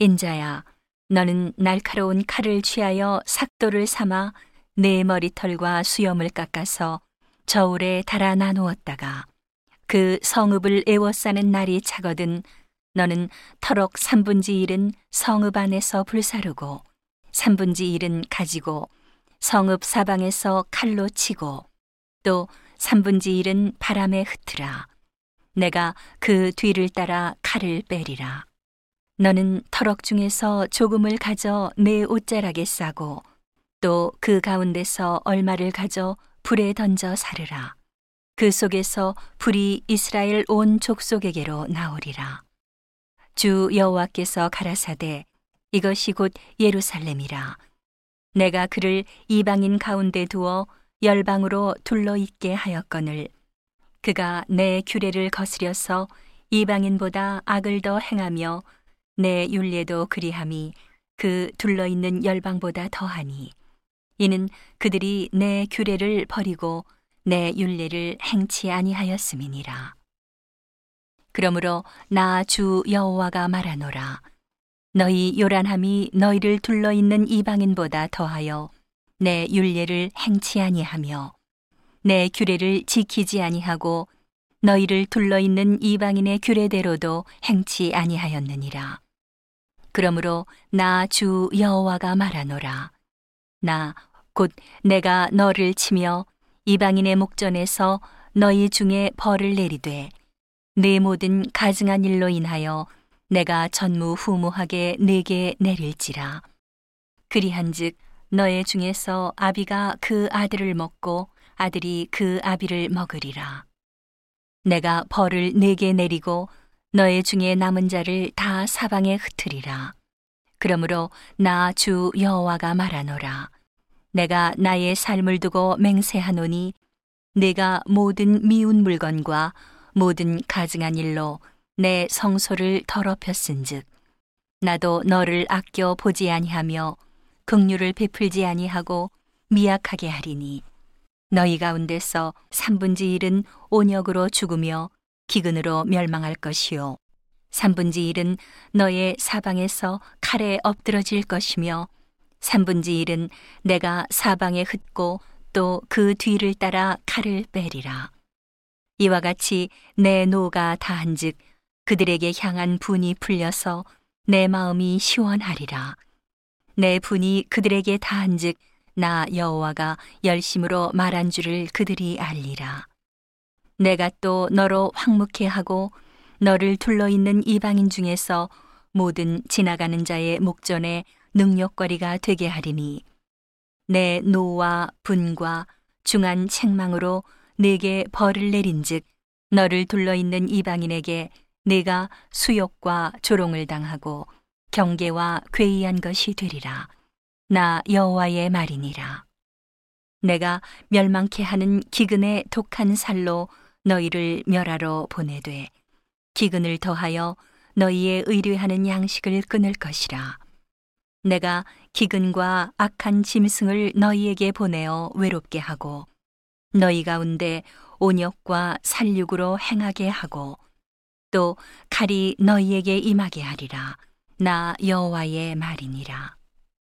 인자야, 너는 날카로운 칼을 취하여 삭도를 삼아 내 머리털과 수염을 깎아서 저울에 달아 나누었다가 그 성읍을 애워싸는 날이 차거든 너는 터럭 3분지 1은 성읍 안에서 불사르고 3분지 1은 가지고 성읍 사방에서 칼로 치고 또 3분지 1은 바람에 흩으라. 내가 그 뒤를 따라 칼을 빼리라. 너는 터럭 중에서 조금을 가져 내 옷자락에 싸고 또 그 가운데서 얼마를 가져 불에 던져 사르라. 그 속에서 불이 이스라엘 온 족속에게로 나오리라. 주 여호와께서 가라사대 이것이 곧 예루살렘이라. 내가 그를 이방인 가운데 두어 열방으로 둘러 있게 하였거늘 그가 내 규례를 거스려서 이방인보다 악을 더 행하며 내 윤례도 그리함이 그 둘러 있는 열방보다 더하니 이는 그들이 내 규례를 버리고 내 윤례를 행치 아니하였음이니라. 그러므로 나 주 여호와가 말하노라. 너희 요란함이 너희를 둘러 있는 이방인보다 더하여 내 윤례를 행치 아니하며 내 규례를 지키지 아니하고 너희를 둘러 있는 이방인의 규례대로도 행치 아니하였느니라. 그러므로 나 주 여호와가 말하노라. 나 곧 내가 너를 치며 이방인의 목전에서 너희 중에 벌을 내리되 내 모든 가증한 일로 인하여 내가 전무후무하게 내게 내릴지라. 그리한즉 너의 중에서 아비가 그 아들을 먹고 아들이 그 아비를 먹으리라. 내가 벌을 내게 내리고 너의 중에 남은 자를 다 사방에 흩으리라. 그러므로 나 주 여호와가 말하노라. 내가 나의 삶을 두고 맹세하노니 내가 모든 미운 물건과 모든 가증한 일로 내 성소를 더럽혔은즉 나도 너를 아껴 보지 아니하며 긍휼을 베풀지 아니하고 미약하게 하리니 너희 가운데서 3분지 1은 온역으로 죽으며 기근으로 멸망할 것이요 3분지 1은 너의 사방에서 칼에 엎드러질 것이며 3분지 1은 내가 사방에 흩고 또 그 뒤를 따라 칼을 빼리라. 이와 같이 내 노가 다한즉 그들에게 향한 분이 풀려서 내 마음이 시원하리라. 내 분이 그들에게 다한즉 나 여호와가 열심으로 말한 줄을 그들이 알리라. 내가 또 너로 황묵해 하고 너를 둘러 있는 이방인 중에서 모든 지나가는 자의 목전에 능력거리가 되게 하리니 내 노와 분과 중한 책망으로 내게 벌을 내린즉 너를 둘러 있는 이방인에게 내가 수욕과 조롱을 당하고 경계와 괴이한 것이 되리라. 나 여호와의 말이니라. 내가 멸망케 하는 기근의 독한 살로 너희를 멸하러 보내되 기근을 더하여 너희의 의뢰하는 양식을 끊을 것이라. 내가 기근과 악한 짐승을 너희에게 보내어 외롭게 하고 너희 가운데 온역과 살육으로 행하게 하고 또 칼이 너희에게 임하게 하리라. 나 여호와의 말이니라